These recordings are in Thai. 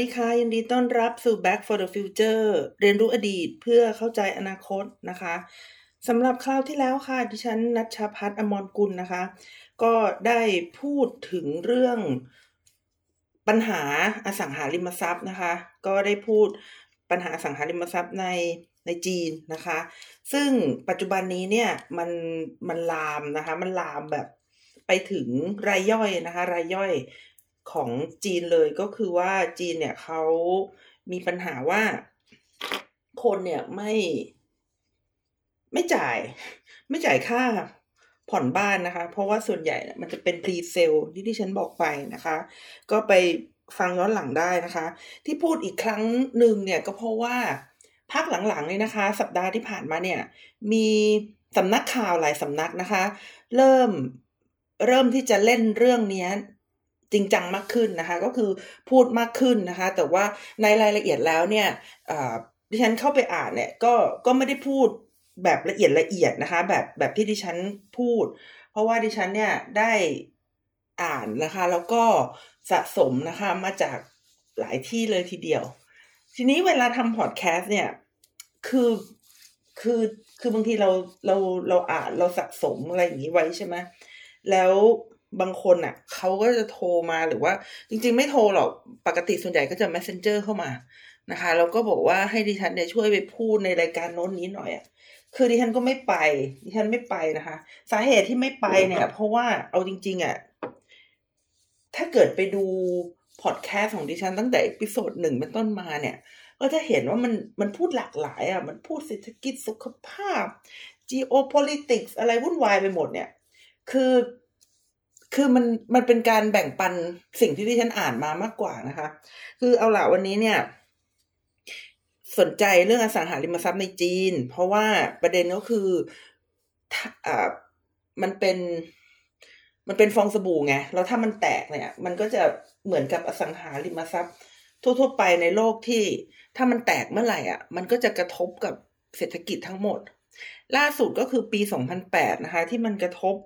วัสดีค่ะยินดีต้อนรับสู่ Back for the Future เรียนรู้อดีตเพื่อเข้าใจอนาคตนะคะสำหรับคราวที่แล้วค่ะ ดิฉันนัชชาพัฒน์อมรกุลนะคะ ก็ได้พูดถึงเรื่องปัญหาอสังหาริมทรัพย์นะคะ ก็ได้พูดปัญหาอสังหาริมทรัพย์ในในจีนนะคะ ซึ่งปัจจุบันนี้เนี่ยมันมันลามนะคะ มันลามแบบไปถึงรายย่อยนะคะ รายย่อย ของจีนเลยก็คือว่าจีนเนี่ยเขามีปัญหาว่าคนเนี่ยไม่ ไม่จ่าย ไม่จ่ายค่าผ่อนบ้านนะคะ เพราะว่าส่วนใหญ่มันจะเป็นพรีเซลที่ที่ฉันบอกไปนะคะ ก็ไปฟังย้อนหลังได้นะคะ ที่พูดอีกครั้งหนึ่งเนี่ยก็เพราะว่าพักหลังๆเลยนะคะ สัปดาห์ที่ผ่านมาเนี่ย มีสำนักข่าวหลายสำนักนะคะ เริ่มเริ่มที่จะเล่นเรื่องนี้ จริงจังมากขึ้นนะคะ ก็คือพูดมากขึ้นนะคะ แต่ว่าในรายละเอียดแล้วเนี่ยดิฉันเข้าไปอ่านเนี่ยก็ก็ไม่ได้พูดแบบละเอียดละเอียดนะคะ แบบแบบที่ดิฉันพูด เพราะว่าดิฉันเนี่ยได้อ่านนะคะ แล้วก็สะสมนะคะมาจากหลายที่เลยทีเดียว ทีนี้เวลาทำพอดแคสต์เนี่ยคือคือคือบางทีเราเราเราอ่านเราสะสมอะไรอย่างนี้ไว้ใช่ไหมแล้ว บางคนอะเขาก็จะโทรมาหรือว่า จริง ๆ ไม่โทรหรอกปกติส่วนใหญ่ก็จะ messenger เข้ามานะคะแล้วก็บอกว่าให้ดิฉันเนี่ยช่วยไปพูดในรายการโน้นนี้หน่อยอะคือดิฉันก็ไม่ไป ดิฉันไม่ไปนะคะ สาเหตุที่ไม่ไปเนี่ย เพราะว่าเอาจริง ๆอะถ้าเกิดไปดูพอดแคสต์ของดิฉันตั้งแต่ episode หนึ่งเป็นต้นมาเนี่ย ก็จะเห็นว่ามันมันพูดหลากหลายอะมันพูดเศรษฐกิจสุขภาพ geopolitics อะไรวุ่นวายไปหมดเนี่ย คือ คือมันมันเป็นการแบ่งปันสิ่งที่ดิฉันอ่านมามากกว่านะคะ คือเอาละวันนี้เนี่ย สนใจเรื่องอสังหาริมทรัพย์ในจีน เพราะว่าประเด็นก็คืออ่ามันเป็น มันเป็นฟองสบู่ไงแล้วถ้ามันแตกเนี่ย มันก็จะเหมือนกับอสังหาริมทรัพย์ ทั่วๆไปในโลกที่ถ้ามันแตกเมื่อไหร่อะ มันก็จะกระทบกับเศรษฐกิจทั้งหมด ล่าสุดก็คือปี 2008 นะคะ ที่มันกระทบ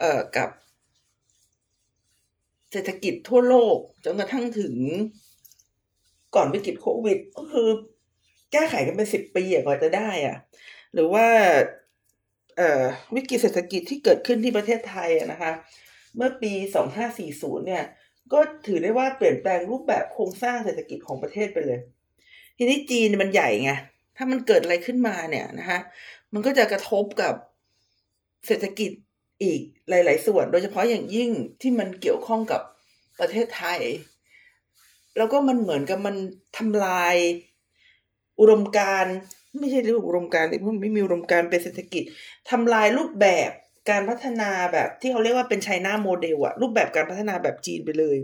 เอ่อกับ เศรษฐกิจทั่วโลก จนกระทั่งถึง ก่อนวิกฤตโควิด ก็คือ แก้ไขกันเป็นสิบปีกว่าจะได้อะหรือว่าเอ่อวิกฤตเศรษฐกิจที่เกิดขึ้นที่ประเทศไทยนะคะ เมื่อปีสองห้าสี่ศูนย์เนี่ย ก็ถือได้ว่าเปลี่ยนแปลงรูปแบบโครงสร้างเศรษฐกิจของประเทศไปเลย ทีนี้จีนมันใหญ่ไง ถ้ามันเกิดอะไรขึ้นมาเนี่ยนะคะ มันก็จะกระทบกับเศรษฐกิจ อีกหลาย ๆ ส่วน โดยเฉพาะอย่างยิ่งที่มันเกี่ยวข้องกับประเทศไทย แล้วก็มันเหมือนกับมันทำลาย อุดมการไม่ใช่เรื่องอุดมการเพราะไม่มีอุดมการเป็นเศรษฐกิจทำลายรูปแบบการพัฒนาแบบที่เขาเรียกว่าเป็นไชน่าโมเดลอะรูปแบบการพัฒนาแบบจีนไปเลย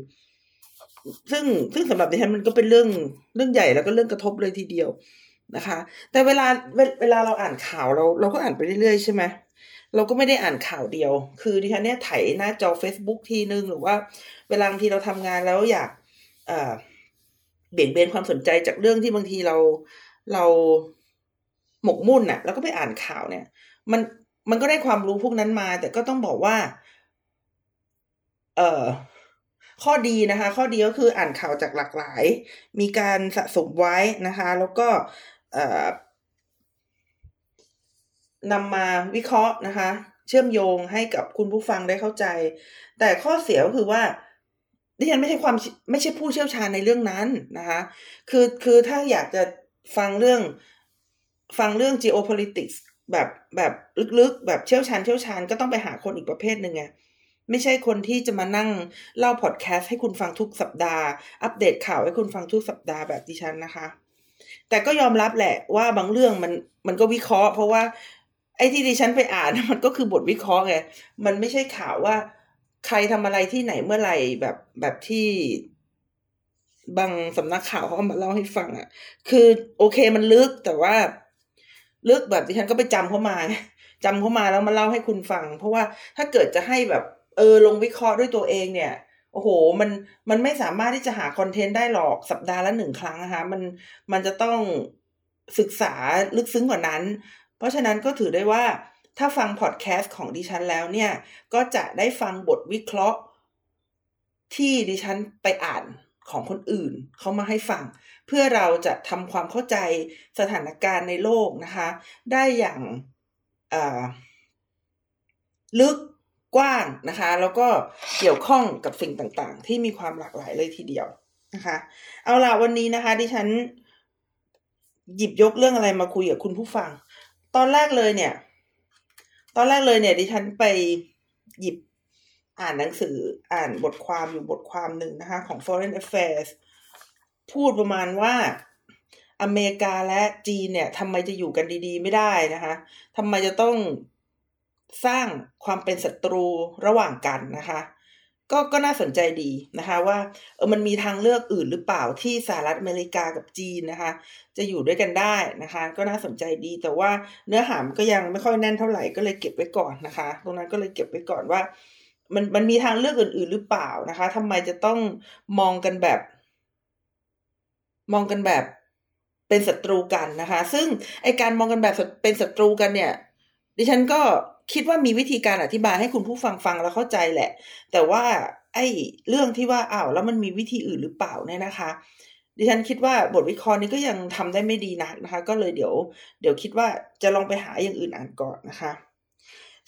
ซึ่งซึ่งสำหรับดิฉันมันก็เป็นเรื่องเรื่องใหญ่แล้วก็เรื่องกระทบเลยทีเดียวนะคะ แต่เวลาเวลาเราอ่านข่าวเราเราก็อ่านไปเรื่อยๆใช่ไหม เราก็ไม่ได้อ่านข่าวเดียว คือดิฉันเนี่ยไถหน้าจอ Facebook ทีนึง หรือว่าเวลาบางทีเราทำงานแล้วอยากเเบี่ยงเบนความสนใจจากเรื่องที่บางทีเราเราหมกมุ่นน่ะ แล้วก็ไปอ่านข่าวเนี่ย มันมันก็ได้ความรู้พวกนั้นมา แต่ก็ต้องบอกว่า เอ่อข้อดีนะคะ ข้อดีก็คืออ่านข่าวจากหลากหลาย มีการสะสมไว้นะคะ แล้วก็เอ่อ นำมาวิเคราะห์นะคะ เชื่อมโยงให้กับคุณผู้ฟังได้เข้าใจ แต่ข้อเสียก็คือว่าดิฉันไม่ใช่ความไม่ใช่ผู้เชี่ยวชาญในเรื่องนั้นนะคะ คือคือถ้าอยากจะฟังเรื่องฟังเรื่อง geopolitics แบบแบบลึกๆ แบบเชี่ยวชาญเชี่ยวชาญก็ต้องไปหาคนอีกประเภทหนึ่งไงไม่ใช่คนที่จะมานั่งเล่าพอดแคสต์ให้คุณฟังทุกสัปดาห์ อัปเดตข่าวให้คุณฟังทุกสัปดาห์แบบดิฉันนะคะ แต่ก็ยอมรับแหละว่าบางเรื่องมันมันก็วิเคราะห์ เพราะว่า ไอ้ที่ดิฉันไปอ่านมันก็คือบทวิเคราะห์ไงมันไม่ใช่ข่าวว่า ใครทำอะไรที่ไหนเมื่อไหร่แบบแบบที่บางสำนักข่าวเขามาเล่าให้ฟังอะ่ะ คือโอเคมันลึกแต่ว่า ลึกแบบดิฉันก็ไปจำเข้ามาจำเข้ามาแล้วมาเล่าให้คุณฟัง เพราะว่าถ้าเกิดจะให้แบบ เออลงวิเคราะห์ด้วยตัวเองเนี่ยโอ้โห มัน มันไม่สามารถที่จะหาคอนเทนต์ได้หรอกสัปดาห์ละหนึ่งครั้งนะคะ มัน มันจะต้องศึกษาลึกซึ้งกว่านั้น เพราะฉะนั้นก็ถือได้ว่าถ้าฟังพอดแคสต์ของดิฉันแล้วเนี่ย ก็จะได้ฟังบทวิเคราะห์ ที่ดิฉันไปอ่านของคนอื่นเขามาให้ฟัง เพื่อเราจะทำความเข้าใจสถานการณ์ในโลกนะคะ ได้อย่างลึกกว้างนะคะ แล้วก็เกี่ยวข้องกับสิ่งต่างๆ ที่มีความหลากหลายเลยทีเดียวนะคะ เอาล่ะวันนี้นะคะ ดิฉันหยิบยกเรื่องอะไรมาคุยกับคุณผู้ฟัง ตอนแรกเลยเนี่ย ตอนแรกเลยเนี่ย ดิฉันไปหยิบอ่านหนังสืออ่านบทความอยู่บทความหนึ่งนะคะของ Foreign Affairs พูดประมาณว่าอเมริกาและจีนเนี่ยทำไมจะอยู่กันดี ๆ ไม่ได้นะคะทำไมจะต้องสร้างความเป็นศัตรูระหว่างกันนะคะ ก็ก็น่าสนใจดีนะคะว่าเออมันมีทางเลือกอื่นหรือเปล่าที่สหรัฐอเมริกากับจีนนะคะ จะอยู่ด้วยกันได้นะคะ ก็น่าสนใจดีแต่ว่าเนื้อหามก็ยังไม่ค่อยแน่นเท่าไหร่ก็เลยเก็บไว้ก่อนนะคะ ตรงนั้นก็เลยเก็บไว้ก่อนว่า มันมันมีทางเลือกอื่น ๆ หรือเปล่านะคะทำไมจะต้องมองกันแบบ มองกันแบบเป็นศัตรูกันนะคะ ซึ่งไอการมองกันแบบเป็นศัตรูกันเนี่ย ดิฉันก็ คิดว่ามีวิธีการอธิบายให้คุณผู้ฟังฟังแล้วเข้าใจแหละ แต่ว่าไอ้เรื่องที่ว่าอ้าวแล้วมันมีวิธีอื่นหรือเปล่าเนี่ยนะคะ ดิฉันคิดว่าบทวิเคราะห์นี้ก็ยังทำได้ไม่ดีนักนะคะ ก็เลยเดี๋ยว เดี๋ยวคิดว่าจะลองไปหาอย่างอื่นอ่านก่อนนะคะ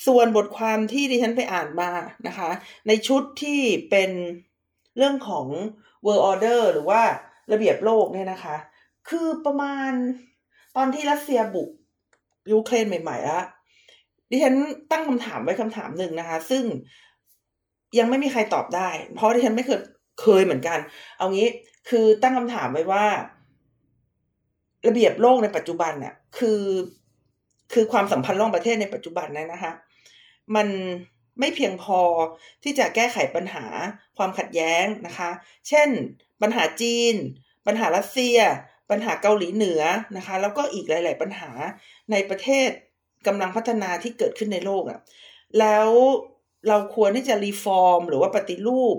ส่วนบทความที่ดิฉันไปอ่านมานะคะ ในชุดที่เป็นเรื่องของ world order หรือว่าระเบียบโลกเนี่ยนะคะ คือประมาณตอนที่รัสเซียบุกยูเครนใหม่ๆแล้ว ดิฉันตั้งคำถามไว้คำถามหนึ่งนะคะ ซึ่งยังไม่มีใครตอบได้ เพราะดิฉันไม่เคยเคยเหมือนกัน เอางี้คือตั้งคำถามไว้ว่า ระเบียบโลกในปัจจุบันเนี่ยคือ คือความสัมพันธ์ระหว่างประเทศในปัจจุบันนั้นนะคะ มันไม่เพียงพอที่จะแก้ไขปัญหาความขัดแย้งนะคะ เช่น ปัญหาจีน ปัญหารัสเซีย ปัญหาเกาหลีเหนือนะคะ แล้วก็อีกหลาย ๆ ปัญหาในประเทศ กำลังพัฒนาที่เกิดขึ้นในโลกอะ่ะแล้วเราควรที่จะรีฟอร์ม หรือว่าปฏิรูป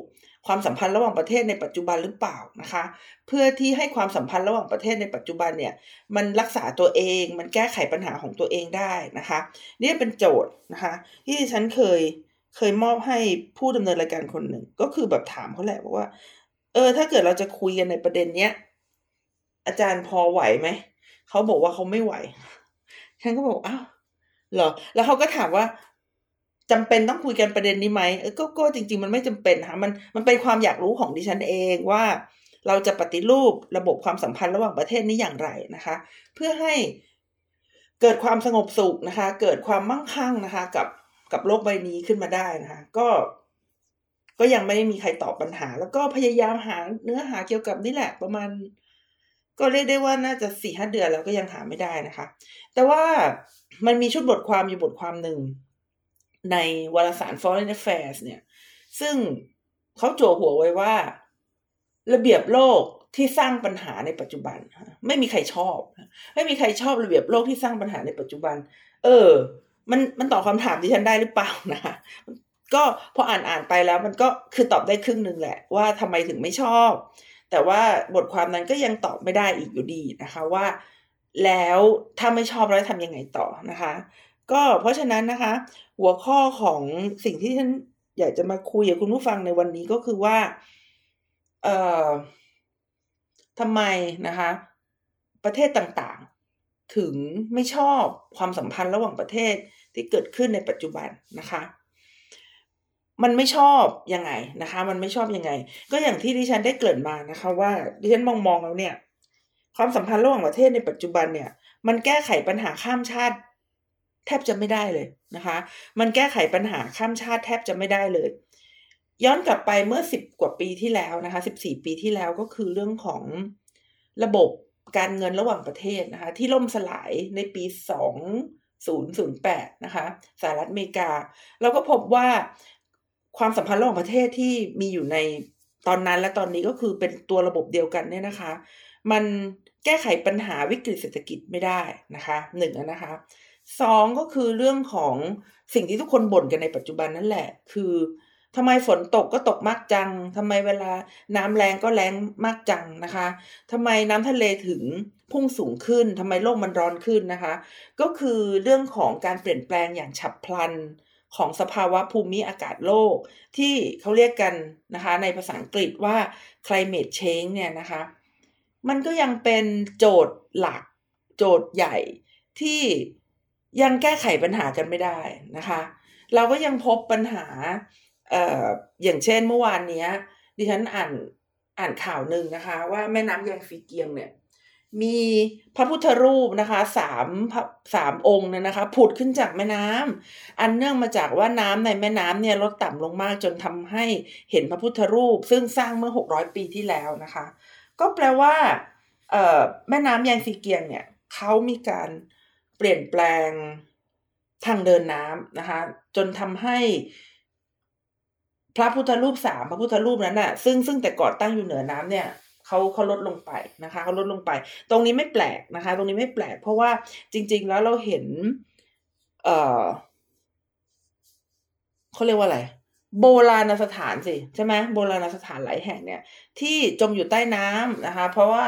ความสัมพันธ์ระหว่างประเทศในปัจจุบันหรือเปล่านะคะ เพื่อที่ให้ความสัมพันธ์ระหว่างประเทศในปัจจุบันเนี่ย มันรักษาตัวเอง มันแก้ไขปัญหาของตัวเองได้นะคะ นี่เป็นโจทย์นะคะ ที่ฉันเคยเคยมอบให้ผู้ดำเนินรายการคนหนึ่ง ก็คือแบบถามเขาแหละว่า เออ ถ้าเกิดเราจะคุยกันในประเด็นเนี้ยอาจารย์พอไหวไหมเขาบอกว่าเขาไม่ไหว ฉันก็บอกอ้าว หรอ แล้วเขาก็ถามว่าจำเป็นต้องคุยกันประเด็นนี้ไหมเออก็ก็จริง ๆ มันไม่จำเป็นค่ะมันมันเป็นความอยากรู้ของดิฉันเองว่า เราจะปฏิรูประบบความสัมพันธ์ระหว่างประเทศนี้อย่างไรนะคะ เพื่อให้เกิดความสงบสุขนะคะ เกิดความมั่งคั่งนะคะ กับกับโลกใบนี้ขึ้นมาได้นะคะ ก็ก็ยังไม่ได้มีใครตอบปัญหา แล้วก็พยายามหาเนื้อหาเกี่ยวกับนี่แหละ ประมาณ ก็เรียกได้ว่าน่าจะสี่ห้าเดือนแล้วก็ยังหาไม่ได้นะคะ แต่ว่ามันมีชุดบทความอยู่บทความหนึ่ง ในวารสาร Foreign Affairs เนี่ย ซึ่งเขาโจหัวไว้ว่า ระเบียบโลกที่สร้างปัญหาในปัจจุบัน ไม่มีใครชอบ ไม่มีใครชอบระเบียบโลกที่สร้างปัญหาในปัจจุบัน เออ มันมันตอบคำถามที่ฉันได้หรือเปล่านะก็พออ่านอ่านไปแล้วมันก็คือตอบได้ครึ่งหนึ่งแหละว่าทำไมถึงไม่ชอบ แต่ว่าบทความนั้นก็ยังตอบไม่ได้อีกอยู่ดีนะคะว่า แล้วถ้าไม่ชอบแล้วทำยังไงต่อนะคะ ก็เพราะฉะนั้นนะคะ หัวข้อของสิ่งที่ฉันอยากจะมาคุยกับคุณผู้ฟังในวันนี้ก็คือว่า เอ่อทำไมนะคะ ประเทศต่างๆ ถึงไม่ชอบความสัมพันธ์ระหว่างประเทศที่เกิดขึ้นในปัจจุบันนะคะ มันไม่ชอบยังไงนะคะ มันไม่ชอบยังไง ก็อย่างที่ดิฉันได้เกริ่นมานะคะ ว่าดิฉันมองมองแล้วเนี่ย ความสัมพันธ์ระหว่างประเทศในปัจจุบันเนี่ย มันแก้ไขปัญหาข้ามชาติ แทบจะไม่ได้เลยนะคะ มันแก้ไขปัญหาข้ามชาติแทบจะไม่ได้เลย ย้อนกลับไปเมื่อสิบกว่าปีที่แล้วนะคะสิบสี่ปีที่แล้วก็คือเรื่องของระบบการเงินระหว่างประเทศนะคะ ที่ล่มสลายในปีสองศูนย์ศูนย์แปดนะคะสหรัฐอเมริกา เราก็พบว่า ความสัมพันธ์ระหว่างประเทศที่มีอยู่ในตอนนั้นและตอนนี้ก็คือเป็นตัวระบบเดียวกันเนี่ยนะคะ มันแก้ไขปัญหาวิกฤตเศรษฐกิจไม่ได้นะคะหนึ่งนะคะสองก็คือเรื่องของสิ่งที่ทุกคนบ่นกันในปัจจุบันนั่นแหละ คือทำไมฝนตกก็ตกมากจังทำไมเวลาน้ำแรงก็แรงมากจังนะคะทำไมน้ำทะเลถึงพุ่งสูงขึ้นทำไมโลกมันร้อนขึ้นนะคะ ก็คือเรื่องของการเปลี่ยนแปลงอย่างฉับพลัน ของสภาวะภูมิอากาศโลก ที่เขาเรียกกันนะคะในภาษาอังกฤษว่า climate change เนี่ยนะคะ มันก็ยังเป็นโจทย์หลักโจทย์ใหญ่ที่ยังแก้ไขปัญหากันไม่ได้นะคะ เราก็ยังพบปัญหาเอ่ออย่างเช่นเมื่อวานนี้ดิฉันอ่านอ่านข่าวหนึ่งนะคะ ว่าแม่น้ำแยงฟีเกียงเนี่ย มีพระพุทธรูปนะคะสามสามองค์เนี่ยนะคะ ผุดขึ้นจากแม่น้ำอันเนื่องมาจากว่าน้ำในแม่น้ำเนี่ยลดต่ำลงมากจนทำให้เห็นพระพุทธรูป ซึ่งสร้างเมื่อหกร้อยปีที่แล้วนะคะ ก็แปลว่าเอ่อแม่น้ำยางซีเกียงเนี่ยเขามีการเปลี่ยนแปลงทางเดินน้ำนะคะ จนทำให้พระพุทธรูปสามพระพุทธรูปนั้นน่ะซึ่งซึ่งแต่ก่อนตั้งอยู่เหนือน้ำเนี่ย เขาเขาลดลงไปนะคะเขาลดลงไป ตรงนี้ไม่แปลกนะคะ ตรงนี้ไม่แปลก เพราะว่าจริง ๆ แล้วเราเห็น เอ่อเขาเรียกว่าอะไรโบราณสถานสิใช่ไหมโบราณสถานหลายแห่งเนี่ย ที่จมอยู่ใต้น้ำนะคะ เพราะว่า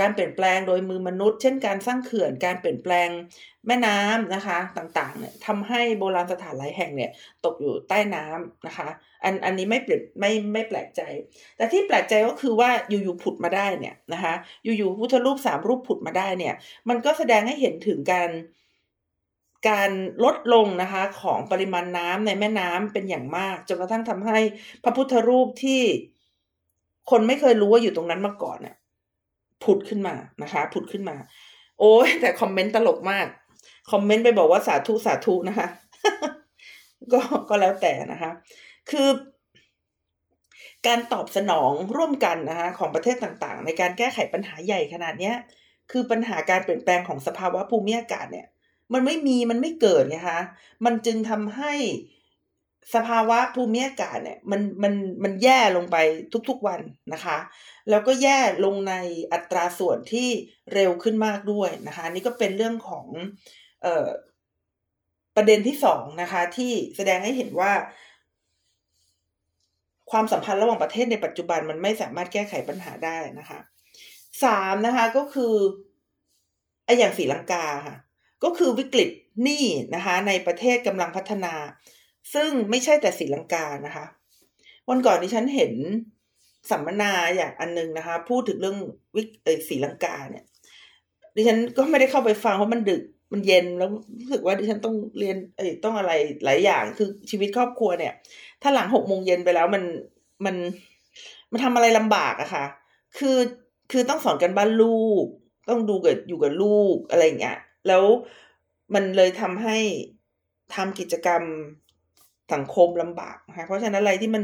การเปลี่ยนแปลงโดยมือมนุษย์ เช่นการสร้างเขื่อนการเปลี่ยนแปลงแม่น้ำนะคะต่างๆเนี่ยทำให้โบราณสถานหลายแห่งเนี่ยตกอยู่ใต้น้ำนะคะอันอันนี้ไม่เปลี่ยนไม่ไม่แปลกใจ แต่ที่แปลกใจก็คือว่าอยู่ๆผุดมาได้เนี่ยนะคะอยู่ๆพุทธรูปสามรูปผุดมาได้เนี่ยมันก็แสดงให้เห็นถึงการการลดลงนะคะของปริมาณน้ำในแม่น้ำเป็นอย่างมากจนกระทั่งทำให้พระพุทธรูปที่คนไม่เคยรู้ว่าอยู่ตรงนั้นมาก่อนเนี่ย ผุดขึ้นมานะคะ ผุดขึ้นมา โอ้ยแต่คอมเมนต์ตลกมาก คอมเมนต์ไปบอกว่าสาธุสาธุนะคะ ก็ก็แล้วแต่นะคะ คือ การตอบสนองร่วมกันนะคะของประเทศต่างๆ ในการแก้ไขปัญหาใหญ่ขนาดเนี้ย คือปัญหาการเปลี่ยนแปลงของสภาวะภูมิอากาศเนี่ย มันไม่มีมันไม่เกิดไงคะ มันจึงทำให้ สภาวะภูมิอากาศเนี่ยมันมันมันแย่ลงไปทุกๆวันนะคะ แล้วก็แย่ลงในอัตราส่วนที่เร็วขึ้นมากด้วยนะคะนี่ก็เป็นเรื่องของออประเด็นที่สองนะคะ ที่แสดงให้เห็นว่า ความสัมพันธ์ระหว่างประเทศในปัจจุบันมันไม่สามารถแก้ไขปัญหาได้นะคะสามนะคะก็คือไออย่างศรีลังกาค่ะ ก็คือวิกฤตหนี้นะคะ ในประเทศกำลังพัฒนา ซึ่งไม่ใช่แต่ศรีลังกานะคะ วันก่อนที่ฉันเห็นสัมมนาอย่างอันนึงนะคะ พูดถึงเรื่องวิกเอศรีลังกาเนี่ย ดิฉันก็ไม่ได้เข้าไปฟังเพราะมันดึกมันเย็นแล้วรู้สึกว่าดิฉันต้องเรียนเอ้ต้องอะไรหลายอย่างคือชีวิตครอบครัวเนี่ย ถ้าหลังหกโมงเย็นไปแล้วมันมันมันทำอะไรลำบากอะค่ะ คือคือต้องสอนกันบ้านลูก ต้องดูกับอยู่กับลูกอะไรอย่างเงี้ยแล้วมันเลยทำให้ทำกิจกรรม สังคมลำบากนะคะเพราะฉะนั้นอะไรที่มัน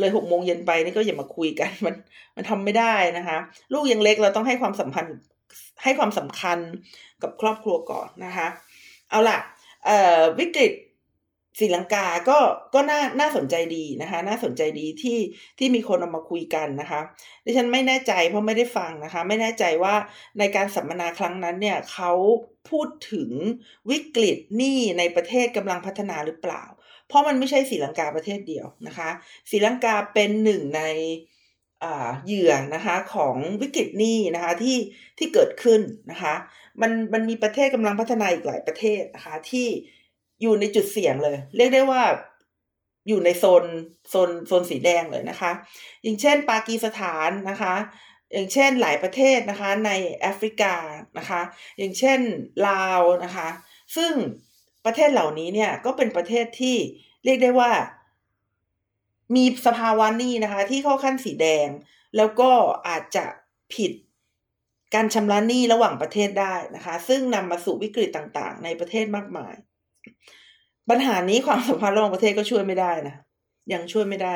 เลยหกโมงเย็นไปนี่ก็อย่ามาคุยกันมันมันทำไม่ได้นะคะ ลูกยังเล็กเราต้องให้ความสัมพันธ์ให้ความสำคัญกับครอบครัวก่อนนะคะ เอาล่ะวิกฤตศรีลังกาก็ก็น่าน่าสนใจดีนะคะ น่าสนใจดีที่ที่มีคนเอามาคุยกันนะคะ ดิฉันไม่แน่ใจเพราะไม่ได้ฟังนะคะ ไม่แน่ใจว่าในการสัมมนาครั้งนั้นเนี่ยเขาพูดถึงวิกฤตหนี้ในประเทศกำลังพัฒนาหรือเปล่า เพราะมันไม่ใช่ศรีลังกาประเทศเดียวนะคะศรีลังกาเป็นหนึ่งในเหยื่อนะคะของวิกฤตนี้นะคะที่ที่เกิดขึ้นนะคะมันมันมีประเทศกำลังพัฒนาอีกหลายประเทศนะคะที่อยู่ในจุดเสี่ยงเลย เรียกได้ว่าอยู่ในโซนโซนโซนสีแดงเลยนะคะ อย่างเช่น ปากีสถานนะคะ อย่างเช่นหลายประเทศนะคะในแอฟริกานะคะ อย่างเช่นลาวนะคะ ซึ่ง ประเทศเหล่านี้เนี่ยก็เป็นประเทศที่เรียกได้ว่า มีสภาวะนี้นะคะ ที่เข้าขั้นสีแดง แล้วก็อาจจะผิดการชำระหนี้ระหว่างประเทศได้นะคะ ซึ่งนำมาสู่วิกฤตต่างๆ ในประเทศมากมาย ปัญหานี้ความสัมพันธ์ระหว่างประเทศก็ช่วยไม่ได้นะยังช่วยไม่ได้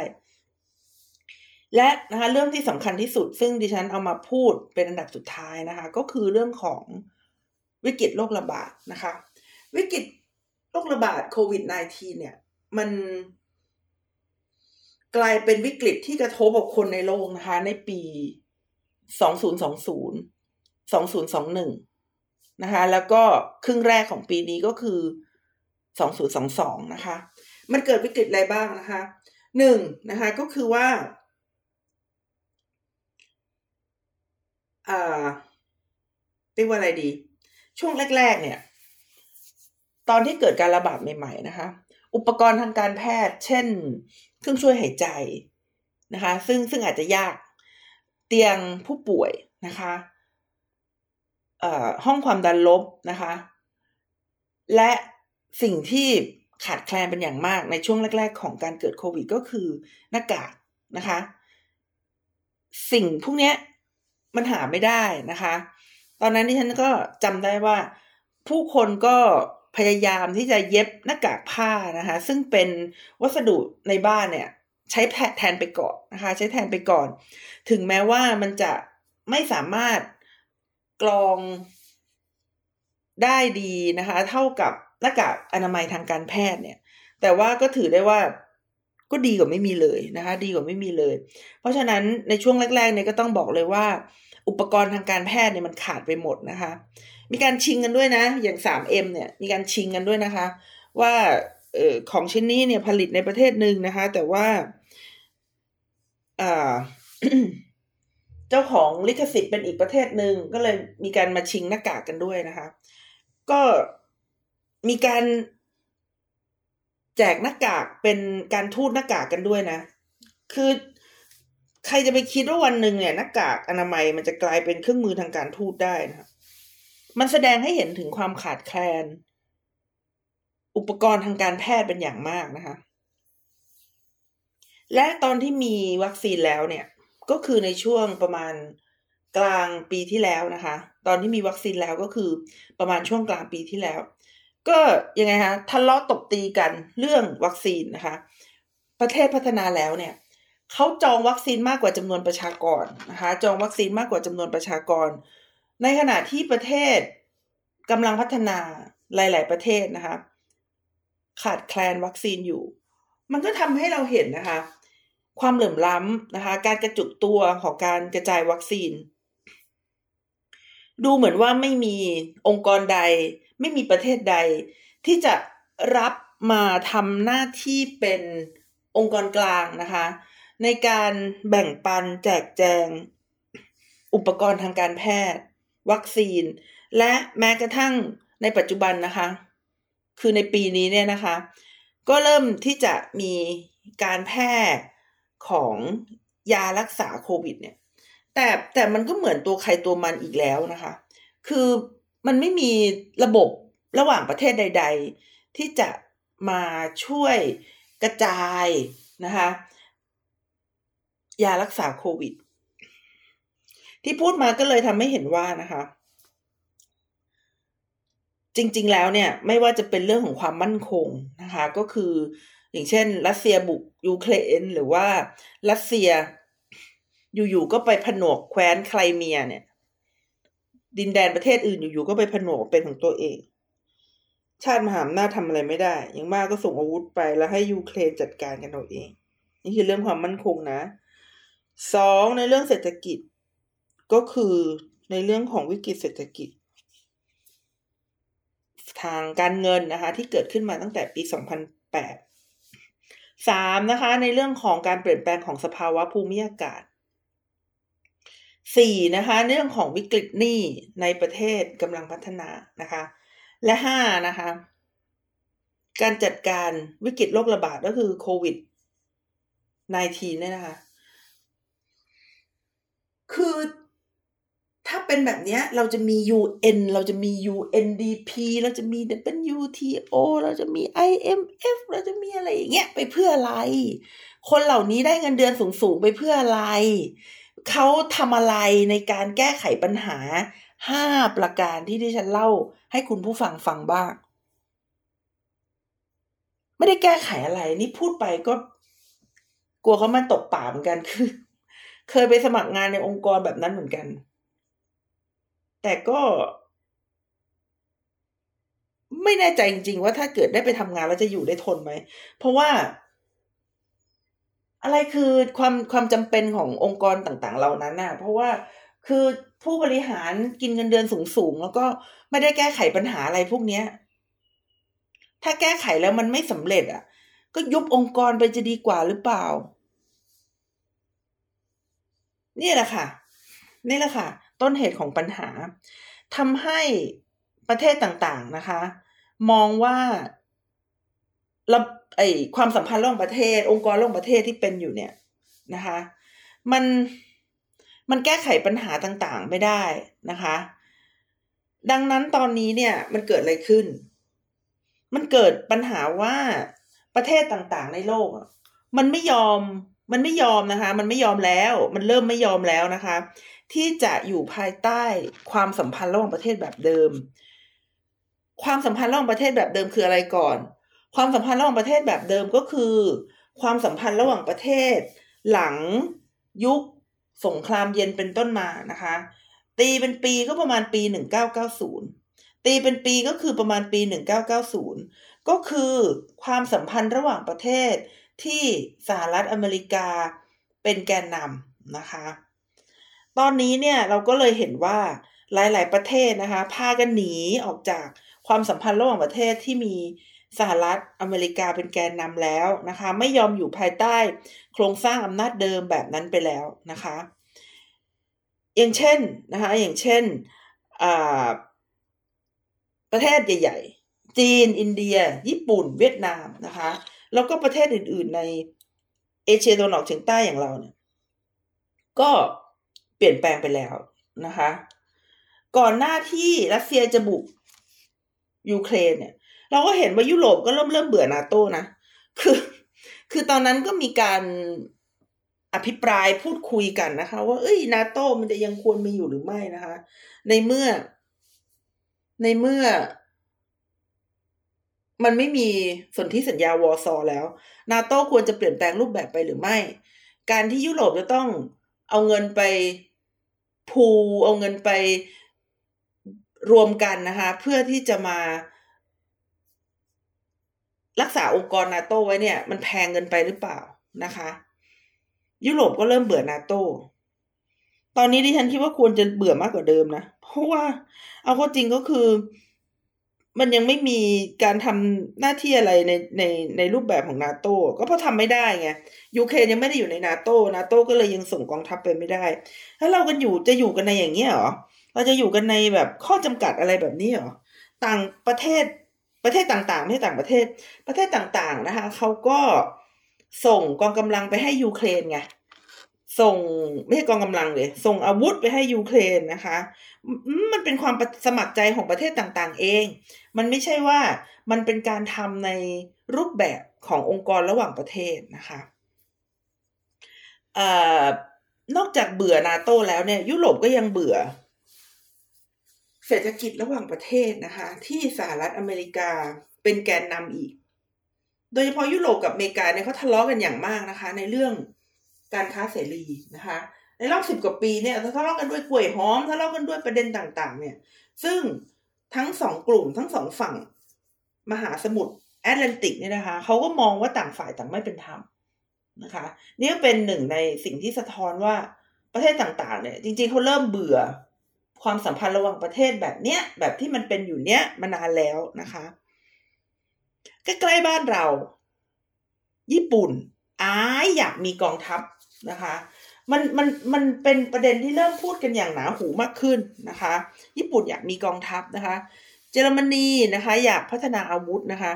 และนะคะเรื่องที่สำคัญที่สุด ซึ่งดิฉันเอามาพูดเป็นอันดับสุดท้ายนะคะ ก็คือเรื่องของวิกฤตโรคระบาดนะคะ วิกฤต คระบาดโควิด -19 เนี่ย มันกลายเป็นวิกฤตที่กระทบกับคนในโลกนะคะ ในปี 2020 2021 นะคะ แล้วก็ครึ่งแรกของปีนี้ก็คือ 2022 นะคะ มันเกิดวิกฤตอะไรบ้างนะคะหนึ่งนะคะก็คือว่าอ่าเรียกว่าอะไรดี ช่วงแรก ๆ เนี่ย ตอนที่เกิดการระบาดใหม่ ๆ นะคะ อุปกรณ์ทางการแพทย์ เช่น เครื่องช่วยหายใจนะคะ ซึ่งซึ่งอาจจะยากเตียงผู้ป่วยนะคะห้องความดันลบนะคะ และสิ่งที่ขาดแคลนเป็นอย่างมากในช่วงแรก ๆ ของการเกิดโควิด ก็คือหน้ากากนะคะ สิ่งพวกนี้มันหาไม่ได้นะคะ ตอนนั้นที่ฉันก็จำได้ว่าผู้คนก็ พยายามที่จะเย็บหน้ากากผ้านะคะ ซึ่งเป็นวัสดุในบ้านเนี่ยใช้แทนไปก่อนนะคะ ใช้แทนไปก่อน ถึงแม้ว่ามันจะไม่สามารถกรองได้ดีนะคะ เท่ากับหน้ากากอนามัยทางการแพทย์เนี่ย แต่ว่าก็ถือได้ว่าก็ดีกว่าไม่มีเลยนะคะ ดีกว่าไม่มีเลย เพราะฉะนั้นในช่วงแรกๆเนี่ยก็ต้องบอกเลยว่า อุปกรณ์ทางการแพทย์เนี่ยมันขาดไปหมดนะคะ มีการชิงกันด้วยนะ อย่าง 3M เนี่ยมีการชิงกันด้วยนะคะ ว่าออของชิ้นนี้เนี่ยผลิตในประเทศหนึ่งนะคะ แต่ว่าเจ้าของลิขสิทธิ์เป็นอีกประเทศหนึ่งก็เลยมีการมาชิงหน้ากากกันด้วยนะคะ ก็มีการแจกหน้ากากเป็นการทูตหน้ากากกันด้วยนะ คือใครจะไปคิดว่าวันหนึ่งเนี่ยหน้ากากอนามัยมันจะกลายเป็นเครื่องมือทางการทูตได้นะ มันแสดงให้เห็นถึงความขาดแคลน อุปกรณ์ทางการแพทย์เป็นอย่างมากนะคะ และตอนที่มีวัคซีนแล้วเนี่ย ก็คือในช่วงประมาณกลางปีที่แล้วนะคะ ตอนที่มีวัคซีนแล้วก็คือประมาณช่วงกลางปีที่แล้ว ก็ยังไงคะทะเลาะตบตีกันเรื่องวัคซีนนะคะ ประเทศพัฒนาแล้วเนี่ยเขาจองวัคซีนมากกว่าจำนวนประชากรนะคะ จองวัคซีนมากกว่าจำนวนประชากร ในขณะที่ประเทศกำลังพัฒนาหลาย ๆ ประเทศนะคะ ขาดแคลนวัคซีนอยู่ มันก็ทำให้เราเห็นนะคะ ความเหลื่อมล้ำนะคะ การกระจุกตัวของการกระจายวัคซีน ดูเหมือนว่าไม่มีองค์กรใด ไม่มีประเทศใด ที่จะรับมาทำหน้าที่เป็นองค์กรกลางนะคะ ในการแบ่งปันแจกแจง อุปกรณ์ทางการแพทย์ วัคซีน และแม้กระทั่งในปัจจุบันนะคะ คือในปีนี้เนี่ยนะคะ ก็เริ่มที่จะมีการแพร่ของยารักษาโควิดเนี่ยแต่แต่มันก็เหมือนตัวใครตัวมันอีกแล้วนะคะ คือมันไม่มีระบบระหว่างประเทศใด ๆ ที่จะมาช่วยกระจายนะคะ ยารักษาโควิด ที่พูดมาก็เลยทำให้เห็นว่านะคะ จริง ๆ แล้วเนี่ยไม่ว่าจะเป็นเรื่องของความมั่นคงนะคะ ก็คืออย่างเช่น รัสเซียบุกยูเครนหรือว่ารัสเซียอยู่ๆก็ไปผนวกแคว้นไครเมียเนี่ย ดินแดนประเทศอื่นอยู่ๆก็ไปผนวกเป็นของตัวเอง ชาติมหาอำนาจทำอะไรไม่ได้ อย่างมากก็ส่งอาวุธไปแล้วให้ยูเครนจัดการกันเอาเอง นี่คือเรื่องความมั่นคงนะสองในเรื่องเศรษฐกิจ ก็คือในเรื่องของวิกฤตเศรษฐกิจ ทางการเงินนะคะ ที่เกิดขึ้นมาตั้งแต่ปี 2008สามนะคะ ในเรื่องของการเปลี่ยนแปลงของสภาวะภูมิอากาศสี่นะคะ เรื่องของวิกฤตหนี้ในประเทศกำลังพัฒนานะคะ และห้านะคะ การจัดการวิกฤตโรคระบาดก็คือโควิด -19 เนี่ยนะคะ คือ ถ้าเป็นแบบนี้เราจะมี UN เราจะมี UNDP เราจะมี WTO เราจะมี IMF เราจะมีอะไรอย่างเงี้ยไปเพื่ออะไร คนเหล่านี้ได้เงินเดือนสูงๆ ไปเพื่ออะไร เขาทำอะไรในการแก้ไขปัญหาห้าประการที่ที่ฉันเล่า ให้คุณผู้ฟังฟังบ้าง ไม่ได้แก้ไขอะไร นี่พูดไปก็ กลัวเขามันตกป่าเหมือนกันคือ เคยไปสมัครงานในองค์กรแบบนั้นเหมือนกัน แต่ก็ไม่แน่ใจจริงๆว่าถ้าเกิดได้ไปทำงานแล้วจะอยู่ได้ทนไหม เพราะว่า อะไรคือความความจำเป็นขององค์กรต่างๆ เหล่านั้นน่ะ เพราะว่าคือผู้บริหารกินเงินเดือนสูงๆ แล้วก็ไม่ได้แก้ไขปัญหาอะไรพวกเนี้ย ถ้าแก้ไขแล้วมันไม่สำเร็จ อะ ก็ยุบองค์กรไปจะดีกว่าหรือเปล่า นี่แหละค่ะ นี่แหละค่ะ ต้นเหตุของปัญหาทำให้ประเทศต่างๆนะคะ มองว่าไอความสัมพันธ์ระหว่างประเทศ องค์กรระหว่างประเทศที่เป็นอยู่เนี่ยนะคะ มันมันแก้ไขปัญหาต่างๆไม่ได้นะคะ ดังนั้นตอนนี้เนี่ยมันเกิดอะไรขึ้น มันเกิดปัญหาว่าประเทศต่างๆในโลก มันไม่ยอมมันไม่ยอมนะคะ มันไม่ยอมแล้ว มันเริ่มไม่ยอมแล้วนะคะ ที่จะอยู่ภายใต้ความสัมพันธ์ระหว่างประเทศแบบเดิม ความสัมพันธ์ระหว่างประเทศแบบเดิมคืออะไรก่อน ความสัมพันธ์ระหว่างประเทศแบบเดิมก็คือ ความสัมพันธ์ระหว่างประเทศ หลังยุคสงครามเย็นเป็นต้นมานะคะ ตีเป็นปีก็ประมาณปี 1990 ตีเป็นปีก็คือประมาณปี 1990 ก็คือความสัมพันธ์ระหว่างประเทศที่สหรัฐอเมริกาเป็นแกนนำนะคะ ตอนนี้เนี่ยเราก็เลยเห็นว่าหลาย ๆ ประเทศนะคะพากันหนีออกจากความสัมพันธ์ระหว่างประเทศที่มีสหรัฐอเมริกาเป็นแกนนำแล้วนะคะ ไม่ยอมอยู่ภายใต้โครงสร้างอำนาจเดิมแบบนั้นไปแล้วนะคะอย่างเช่นนะคะอย่างเช่นประเทศใหญ่ ๆ จีน อินเดีย ญี่ปุ่น เวียดนามนะคะ แล้วก็ประเทศอื่น ๆ ในเอเชียตะวันออกเฉียงใต้อย่างเราเนี่ยก็ เปลี่ยนแปลงไปแล้วนะคะ ก่อนหน้าที่รัสเซียจะบุกยูเครนเนี่ย เราก็เห็นว่ายุโรปก็เริ่มเริ่มเบื่อนาโต้นะคือคือตอนนั้นก็มีการอภิปรายพูดคุยกันนะคะ ว่าเอ้ยนาโต้มันจะยังควรมีอยู่หรือไม่นะคะ ในเมื่อ ในเมื่อ มันไม่มีสนธิสัญญาวอซอแล้ว นาโต้ควรจะเปลี่ยนแปลงรูปแบบไปหรือไม่ การที่ยุโรปจะต้องเอาเงินไป พูเอาเงินไปรวมกันนะคะ เพื่อที่จะมา รักษาองค์กรนาโต้ไว้เนี่ย มันแพงเงินไปหรือเปล่านะคะ ยุโรปก็เริ่มเบื่อนาโต้ตอนนี้ดิฉันคิดว่าควรจะเบื่อมากกว่าเดิมนะ เพราะว่าเอาข้อจริงก็คือ มันยังไม่มีการทำหน้าที่อะไรในในในรูปแบบของนาโต้ก็เพราะทำไม่ได้ไงยูเครนยังไม่ได้อยู่ในนาโต้นาโต้ก็เลยยังส่งกองทัพไปไม่ได้ ถ้าเรากันอยู่จะอยู่กันในอย่างเงี้ยหรอเราจะอยู่กันในแบบข้อจำกัดอะไรแบบนี้หรอต่างประเทศประเทศต่างๆประเทศต่างประเทศ ประเทศต่างๆนะคะเขาก็ส่งกองกำลังไปให้ยูเครนไงส่งไม่ใช่กองกำลังเลย ส่งอาวุธไปให้ยูเครนนะคะ มันเป็นความสมัครใจของประเทศต่างๆ เอง มันไม่ใช่ว่ามันเป็นการทำในรูปแบบขององค์กรระหว่างประเทศนะคะอนอกจากเบื่อนาโต้แล้วเนี่ย ยุโรปก็ยังเบื่อ เศรษฐกิจระหว่างประเทศนะคะ ที่สหรัฐอเมริกาเป็นแกนนำอีก โดยเฉพาะยุโรปกับอเมริกาเนี่ยเขาทะเลาะกันอย่างมากนะคะ ในเรื่องการค้าเสรีนะคะ ในรอบสิบกว่าปีเนี่ยทะเลาะกันด้วยกล้วยหอมทะเลาะกันด้วยประเด็นต่าง ๆ เนี่ย ซึ่งทั้งสองกลุ่มทั้งสองฝั่งมหาสมุทรแอตแลนติกเนี่ยนะคะเขาก็มองว่าต่างฝ่ายต่างไม่เป็นธรรมนะคะ นี่เป็นหนึ่งในสิ่งที่สะท้อนว่าประเทศต่างๆ เนี่ย จริงๆเขาเริ่มเบื่อความสัมพันธ์ระหว่างประเทศแบบเนี้ยแบบที่มันเป็นอยู่เนี้ยมานานแล้วนะคะใกล้ๆบ้านเรา ญี่ปุ่นอ้ายอยากมีกองทัพนะคะ มันมันมันเป็นประเด็นที่เริ่มพูดกันอย่างหนาหูมากขึ้นนะคะ ญี่ปุ่นอยากมีกองทัพนะคะ เยอรมนีนะคะ อยากพัฒนาอาวุธนะคะ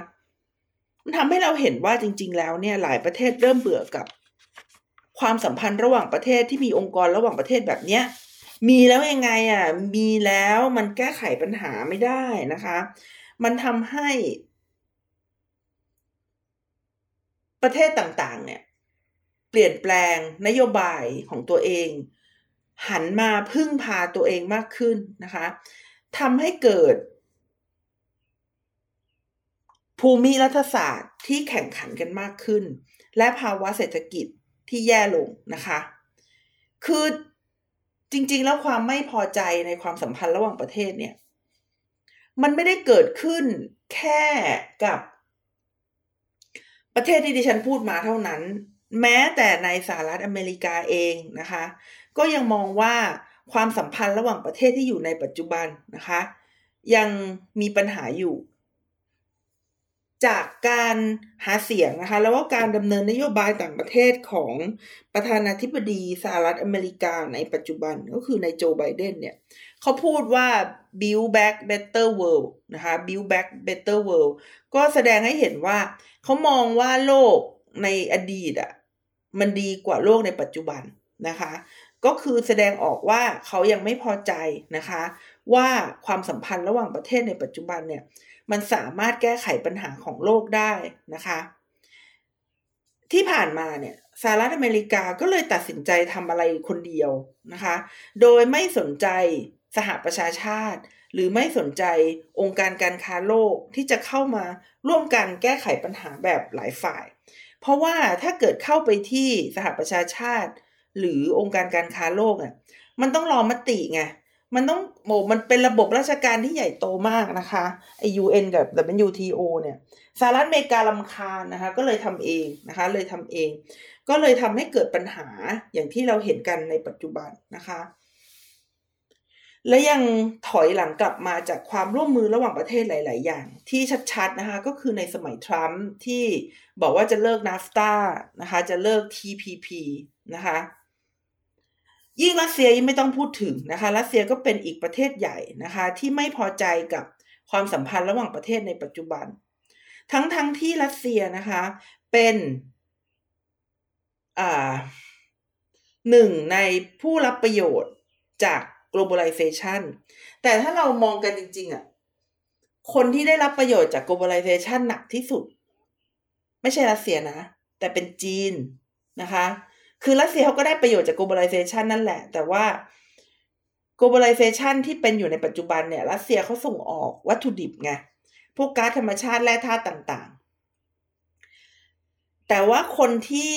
มันทำให้เราเห็นว่าจริง ๆ แล้วเนี่ยหลายประเทศเริ่มเบื่อกับความสัมพันธ์ระหว่างประเทศที่มีองค์กรระหว่างประเทศแบบเนี้ยมีแล้วยังไงอะ มีแล้วมันแก้ไขปัญหาไม่ได้นะคะ มันทำให้ ประเทศต่างๆ เนี่ย เปลี่ยนแปลงนโยบายของตัวเอง หันมาพึ่งพาตัวเองมากขึ้นนะคะทำให้เกิด ภูมิรัฐศาสตร์ที่แข่งขันกันมากขึ้น และภาวะเศรษฐกิจที่แย่ลงนะคะ คือจริง ๆ แล้วความไม่พอใจในความสัมพันธ์ระหว่างประเทศเนี่ย มันไม่ได้เกิดขึ้นแค่กับประเทศที่ดิฉันพูดมาเท่านั้น แม้แต่ในสหรัฐอเมริกาเองนะคะ ก็ยังมองว่าความสัมพันธ์ระหว่างประเทศที่อยู่ในปัจจุบันนะคะ ยังมีปัญหาอยู่ จากการหาเสียงนะคะ แล้วก็การดำเนินนโยบายต่างประเทศของประธานาธิบดีสหรัฐอเมริกาในปัจจุบันก็คือในโจไบเดนเนี่ยเขาพูดว่า build back better world นะคะ build back better world ก็แสดงให้เห็นว่าเขามองว่าโลกในอดีตอะ มันดีกว่าโลกในปัจจุบันนะคะ ก็คือแสดงออกว่าเขายังไม่พอใจนะคะ ว่าความสัมพันธ์ระหว่างประเทศในปัจจุบันเนี่ยมันสามารถแก้ไขปัญหาของโลกได้นะคะ ที่ผ่านมาเนี่ยสหรัฐอเมริกาก็เลยตัดสินใจทำอะไรคนเดียวนะคะ โดยไม่สนใจสหประชาชาติ หรือไม่สนใจองค์การการค้าโลกที่จะเข้ามาร่วมกันแก้ไขปัญหาแบบหลายฝ่าย เพราะว่าถ้าเกิดเข้าไปที่สหประชาชาติ หรือองค์การการค้าโลกเนี่ยมันต้องรอมติไงมันต้องโมมันเป็นระบบราชการที่ใหญ่โตมากนะคะไอ UN กับ WTO เนี่ยสหรัฐอเมริกาลำคาญนะคะ ก็เลยทำเองนะคะ เลยทำเอง ก็เลยทำให้เกิดปัญหาอย่างที่เราเห็นกันในปัจจุบันนะคะ และยังถอยหลังกลับมาจากความร่วมมือระหว่างประเทศหลาย ๆ อย่าง ที่ชัด ๆ นะคะ ก็คือในสมัยทรัมป์ที่ บอกว่าจะเลิกนาฟตานะคะ จะเลิก TPP นะคะ ยิ่งรัสเซียยิ่งไม่ต้องพูดถึงนะคะ รัสเซียก็เป็นอีกประเทศใหญ่นะคะ ที่ไม่พอใจกับความสัมพันธ์ระหว่างประเทศในปัจจุบัน ทั้งทั้งที่รัสเซียนะคะ เป็นอ่าหนึ่งในผู้รับประโยชน์จาก globalization แต่ถ้าเรามองกันจริง ๆอะคนที่ได้รับประโยชน์จาก globalization หนักที่สุด ไม่ใช่รัสเซียนะ แต่เป็นจีนนะคะ คือรัสเซียเขาก็ได้ประโยชน์จาก globalization นั่นแหละ แต่ว่า globalization ที่เป็นอยู่ในปัจจุบันเนี่ย รัสเซียเขาส่งออกวัตถุดิบไง พวกก๊าซธรรมชาติแร่ธาตุต่างๆ แต่ว่าคนที่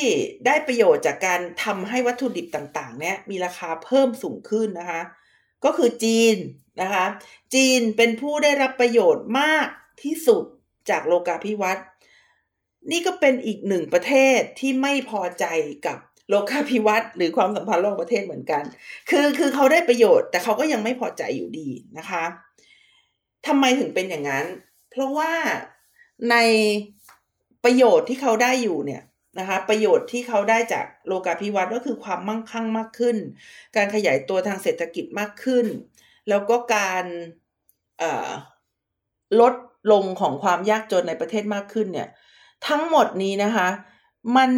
ได้ประโยชน์จากการทำให้วัตถุดิบต่าง ๆ เนี่ยมีราคาเพิ่มสูงขึ้นนะคะ ก็คือจีนนะคะ จีนเป็นผู้ได้รับประโยชน์มากที่สุดจากโลกาภิวัตน์ นี่ก็เป็นอีกหนึ่งประเทศที่ไม่พอใจกับโลกาภิวัตน์หรือความสัมพันธ์โลกประเทศเหมือนกัน คือคือเขาได้ประโยชน์ แต่เขาก็ยังไม่พอใจอยู่ดีนะคะทำไมถึงเป็นอย่างนั้น เพราะว่าในประโยชน์ที่เขาได้อยู่เนี่ยนะคะประโยชน์ที่เขาได้จากโลกาภิวัตน์ก็คือความมั่งคั่งมากขึ้น การขยายตัวทางเศรษฐกิจมากขึ้น แล้วก็การลดลงของความยากจนในประเทศมากขึ้นเนี่ย ทั้งหมดนี้นะคะ มัน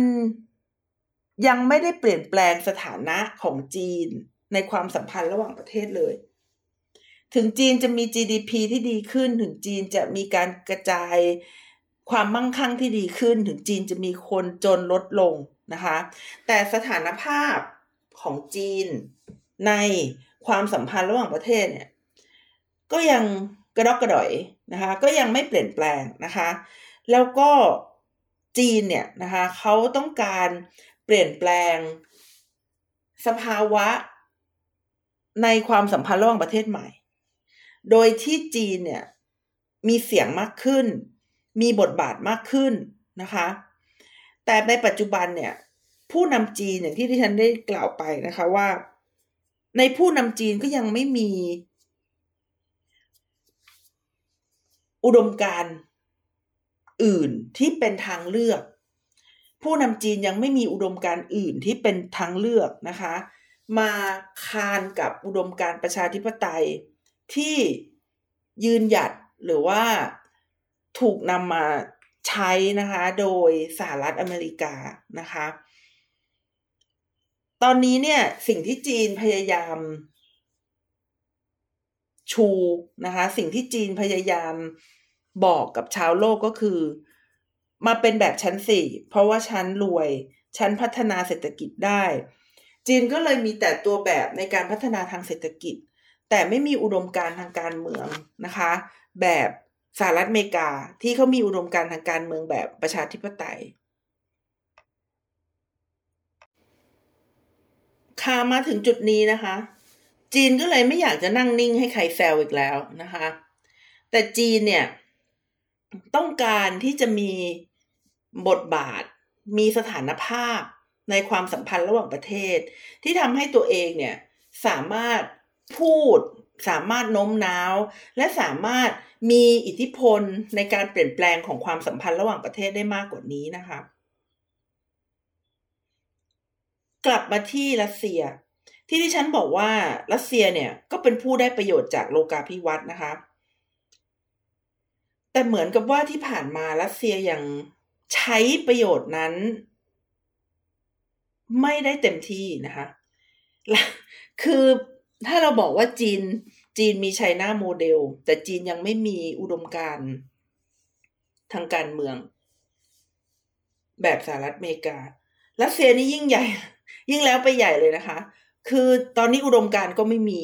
ยังไม่ได้เปลี่ยนแปลงสถานะของจีนในความสัมพันธ์ระหว่างประเทศเลย ถึงจีนจะมี GDP ที่ดีขึ้น ถึงจีนจะมีการกระจายความมั่งคั่งที่ดีขึ้น ถึงจีนจะมีคนจนลดลงนะคะ แต่สถานภาพของจีนในความสัมพันธ์ระหว่างประเทศเนี่ยก็ยังกระดอกกระดอยนะคะ ก็ยังไม่เปลี่ยนแปลงนะคะ แล้วก็ จีนเนี่ยนะคะเขาต้องการเปลี่ยนแปลงสภาวะในความสัมพันธ์ระหว่างประเทศใหม่ โดยที่จีนเนี่ยมีเสียงมากขึ้น มีบทบาทมากขึ้นนะคะ แต่ในปัจจุบันเนี่ยผู้นำจีนอย่างที่ที่ฉันได้กล่าวไปนะคะว่า ในผู้นำจีนก็ยังไม่มี อุดมการ อื่นที่เป็นทางเลือก ผู้นำจีนยังไม่มีอุดมการอื่นที่เป็นทางเลือกนะคะ มาคานกับอุดมการประชาธิปไตยที่ยืนหยัดหรือว่าถูกนำมาใช้นะคะโดยสหรัฐอเมริกานะคะ ตอนนี้เนี่ยสิ่งที่จีนพยายามชูนะคะสิ่งที่จีนพยายาม บอกกับชาวโลกก็คือ มาเป็นแบบชั้นสี่เพราะว่าชั้นรวย ชั้นพัฒนาเศรษฐกิจได้ จีนก็เลยมีแต่ตัวแบบในการพัฒนาทางเศรษฐกิจ แต่ไม่มีอุดมการทางการเมืองนะคะ แบบสหรัฐอเมริกาที่เขามีอุดมการทางการเมืองแบบประชาธิปไตยคามาถึงจุดนี้นะคะ จีนก็เลยไม่อยากจะนั่งนิ่งให้ใครแซวอีกแล้วนะคะ แต่จีนเนี่ย ต้องการที่จะมีบทบาท มีสถานภาพในความสัมพันธ์ระหว่างประเทศ ที่ทำให้ตัวเองเนี่ยสามารถพูด สามารถโน้มน้าว และสามารถมีอิทธิพลในการเปลี่ยนแปลงของความสัมพันธ์ระหว่างประเทศได้มากกว่านี้นะคะกลับมาที่รัสเซีย ที่ที่ฉันบอกว่ารัสเซียเนี่ยก็เป็นผู้ได้ประโยชน์จากโลกาภิวัตน์นะคะ แต่เหมือนกับว่าที่ผ่านมารัสเซียยังใช้ประโยชน์นั้น ไม่ได้เต็มที่นะคะ คือถ้าเราบอกว่าจีน จีนมีไชน่าโมเดล แต่จีนยังไม่มีอุดมการณ์ทางการเมือง แบบสหรัฐอเมริกา รัสเซียนี่ยิ่งใหญ่ ยิ่งแล้วไปใหญ่เลยนะคะ คือตอนนี้อุดมการณ์ก็ไม่มี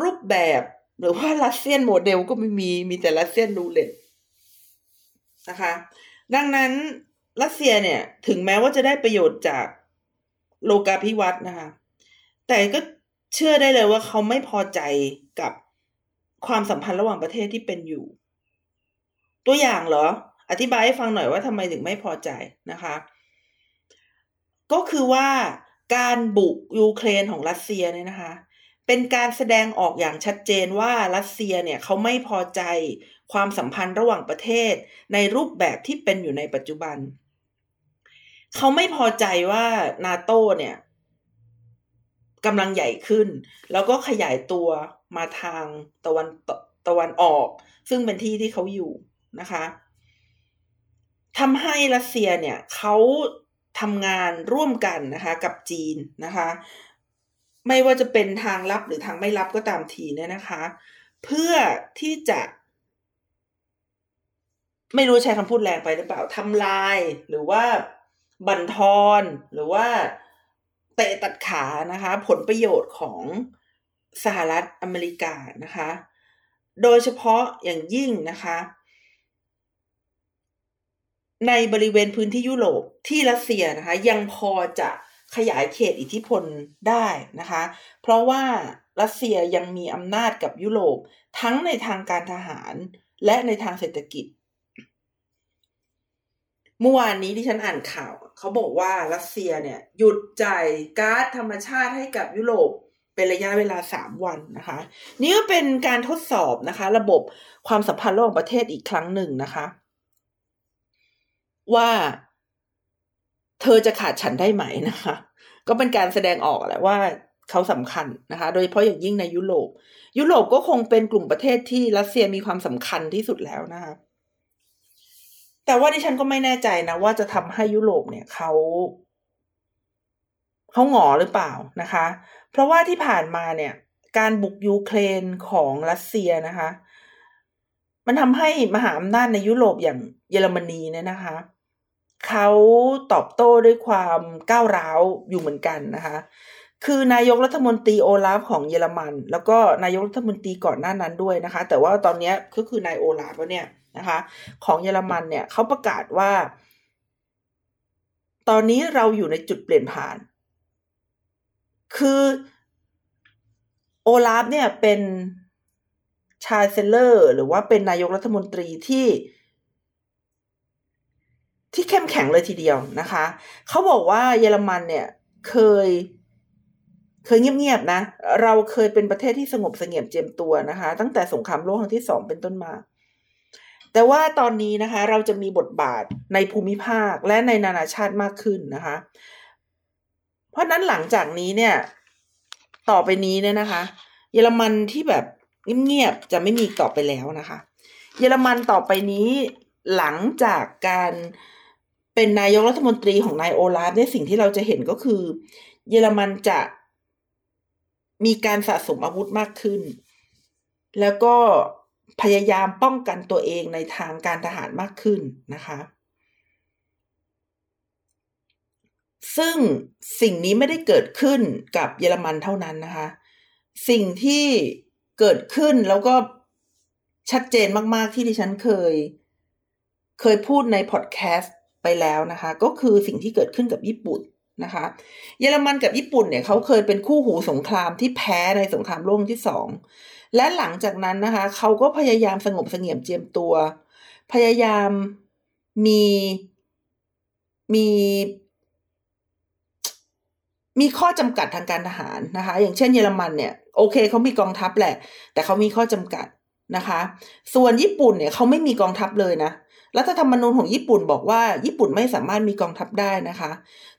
รูปแบบ หรือว่ารัสเซียนโมเดลก็ไม่มีมีแต่รัสเซียนรูเล็ตนะคะ ดังนั้นรัสเซียเนี่ยถึงแม้ว่าจะได้ประโยชน์จากโลกาภิวัตน์นะคะ แต่ก็เชื่อได้เลยว่าเขาไม่พอใจกับความสัมพันธ์ระหว่างประเทศที่เป็นอยู่ ตัวอย่างเหรอ อธิบายให้ฟังหน่อยว่าทำไมถึงไม่พอใจนะคะ ก็คือว่าการบุกยูเครนของรัสเซียเนี่ยนะคะ เป็นการแสดงออกอย่างชัดเจนว่ารัสเซียเนี่ยเขาไม่พอใจความสัมพันธ์ระหว่างประเทศ ในรูปแบบที่เป็นอยู่ในปัจจุบัน เขาไม่พอใจว่านาโตเนี่ยกำลังใหญ่ขึ้น แล้วก็ขยายตัวมาทางตะวันตะวันออก ซึ่งเป็นที่ที่เขาอยู่นะคะทำให้รัสเซียเนี่ยเขาทำงานร่วมกันนะคะกับจีนนะคะ ไม่ว่าจะเป็นทางลับหรือทางไม่ลับก็ตามทีเนี่ยนะคะ เพื่อที่จะ ไม่รู้ใช้คำพูดแรงไปหรือเปล่าทำลายหรือว่าบั่นทอนหรือว่าเตะตัดขานะคะ ผลประโยชน์ของสหรัฐอเมริกานะคะ โดยเฉพาะอย่างยิ่งนะคะ ในบริเวณพื้นที่ยุโรปที่รัสเซียนะคะ ยังพอจะ ขยายเขตอิทธิพลได้นะคะ เพราะว่ารัสเซียยังมีอำนาจกับยุโรปทั้งในทางการทหารและในทางเศรษฐกิจ เมื่อวานนี้ที่ฉันอ่านข่าว เขาบอกว่ารัสเซียเนี่ย หยุดจ่ายก๊าซธรรมชาติให้กับยุโรปเป็นระยะเวลาสามวันนะคะ นี่ก็เป็นการทดสอบนะคะ ระบบความสัมพันธ์ระหว่างประเทศอีกครั้งหนึ่งนะคะ ว่า เธอจะขาดฉันได้ไหมนะคะ ก็เป็นการแสดงออกแหละว่าเขาสำคัญนะคะ โดยเฉพาะอย่างยิ่งในยุโรป ยุโรปก็คงเป็นกลุ่มประเทศที่รัสเซียมีความสำคัญที่สุดแล้วนะคะ แต่ว่าดิฉันก็ไม่แน่ใจนะ ว่าจะทำให้ยุโรปเนี่ยเขาเขาหงอหรือเปล่านะคะ เพราะว่าที่ผ่านมาเนี่ย การบุกยูเครนของรัสเซียนะคะ มันทำให้มหาอำนาจในยุโรปอย่างเยอรมนีเนี่ยนะคะ เขาตอบโต้ด้วยความก้าวร้าวอยู่เหมือนกันนะคะ คือนายกรัฐมนตรีโอลาฟของเยอรมัน แล้วก็นายกรัฐมนตรีก่อนหน้านั้นด้วยนะคะ แต่ว่าตอนนี้ก็คือนายโอลาฟเนี่ยนะคะ ของเยอรมันเนี่ยเขาประกาศว่า ตอนนี้เราอยู่ในจุดเปลี่ยนผ่าน คือโอลาฟเนี่ยเป็น chancellor หรือว่าเป็นนายกรัฐมนตรีที่ ที่เข้มแข็งเลยทีเดียวนะคะ เขาบอกว่าเยอรมันเนี่ยเคย เคยเงียบๆนะ เราเคยเป็นประเทศที่สงบเสงี่ยมเจียมตัวนะคะ ตั้งแต่สงครามโลกครั้งที่สองเป็นต้นมา แต่ว่าตอนนี้นะคะ เราจะมีบทบาทในภูมิภาคและในนานาชาติมากขึ้นนะคะ เพราะนั้นหลังจากนี้เนี่ย ต่อไปนี้เนี่ยนะคะ เยอรมันที่แบบเงียบๆจะไม่มีต่อไปแล้วนะคะ เยอรมันต่อไปนี้หลังจากการเป็นนายกรัฐมนตรีของนายโอลาฟเนี่ยสิ่งที่เราจะเห็นก็คือ เยอรมันจะมีการสะสมอาวุธมากขึ้น แล้วก็พยายามป้องกันตัวเองในทางการทหารมากขึ้นนะคะ ซึ่งสิ่งนี้ไม่ได้เกิดขึ้นกับเยอรมันเท่านั้นนะคะ สิ่งที่เกิดขึ้นแล้วก็ชัดเจนมาก ๆ ที่ดิฉันเคย เคยพูดในพอดแคสต์ ไปแล้วนะคะ ก็คือสิ่งที่เกิดขึ้นกับญี่ปุ่นนะคะ เยอรมันกับญี่ปุ่นเนี่ยเขาเคยเป็นคู่หูสงครามที่แพ้ในสงครามโลกที่สองและหลังจากนั้นนะคะ เขาก็พยายามสงบเสงี่ยมเจียมตัว พยายามมีมีมีข้อจำกัดทางการทหารนะคะ อย่างเช่นเยอรมันเนี่ยโอเคเขามีกองทัพแหละ แต่เขามีข้อจำกัดนะคะ ส่วนญี่ปุ่นเนี่ยเขาไม่มีกองทัพเลยนะ รัฐธรรมนูญของญี่ปุ่นบอกว่าญี่ปุ่นไม่สามารถมีกองทัพได้นะคะ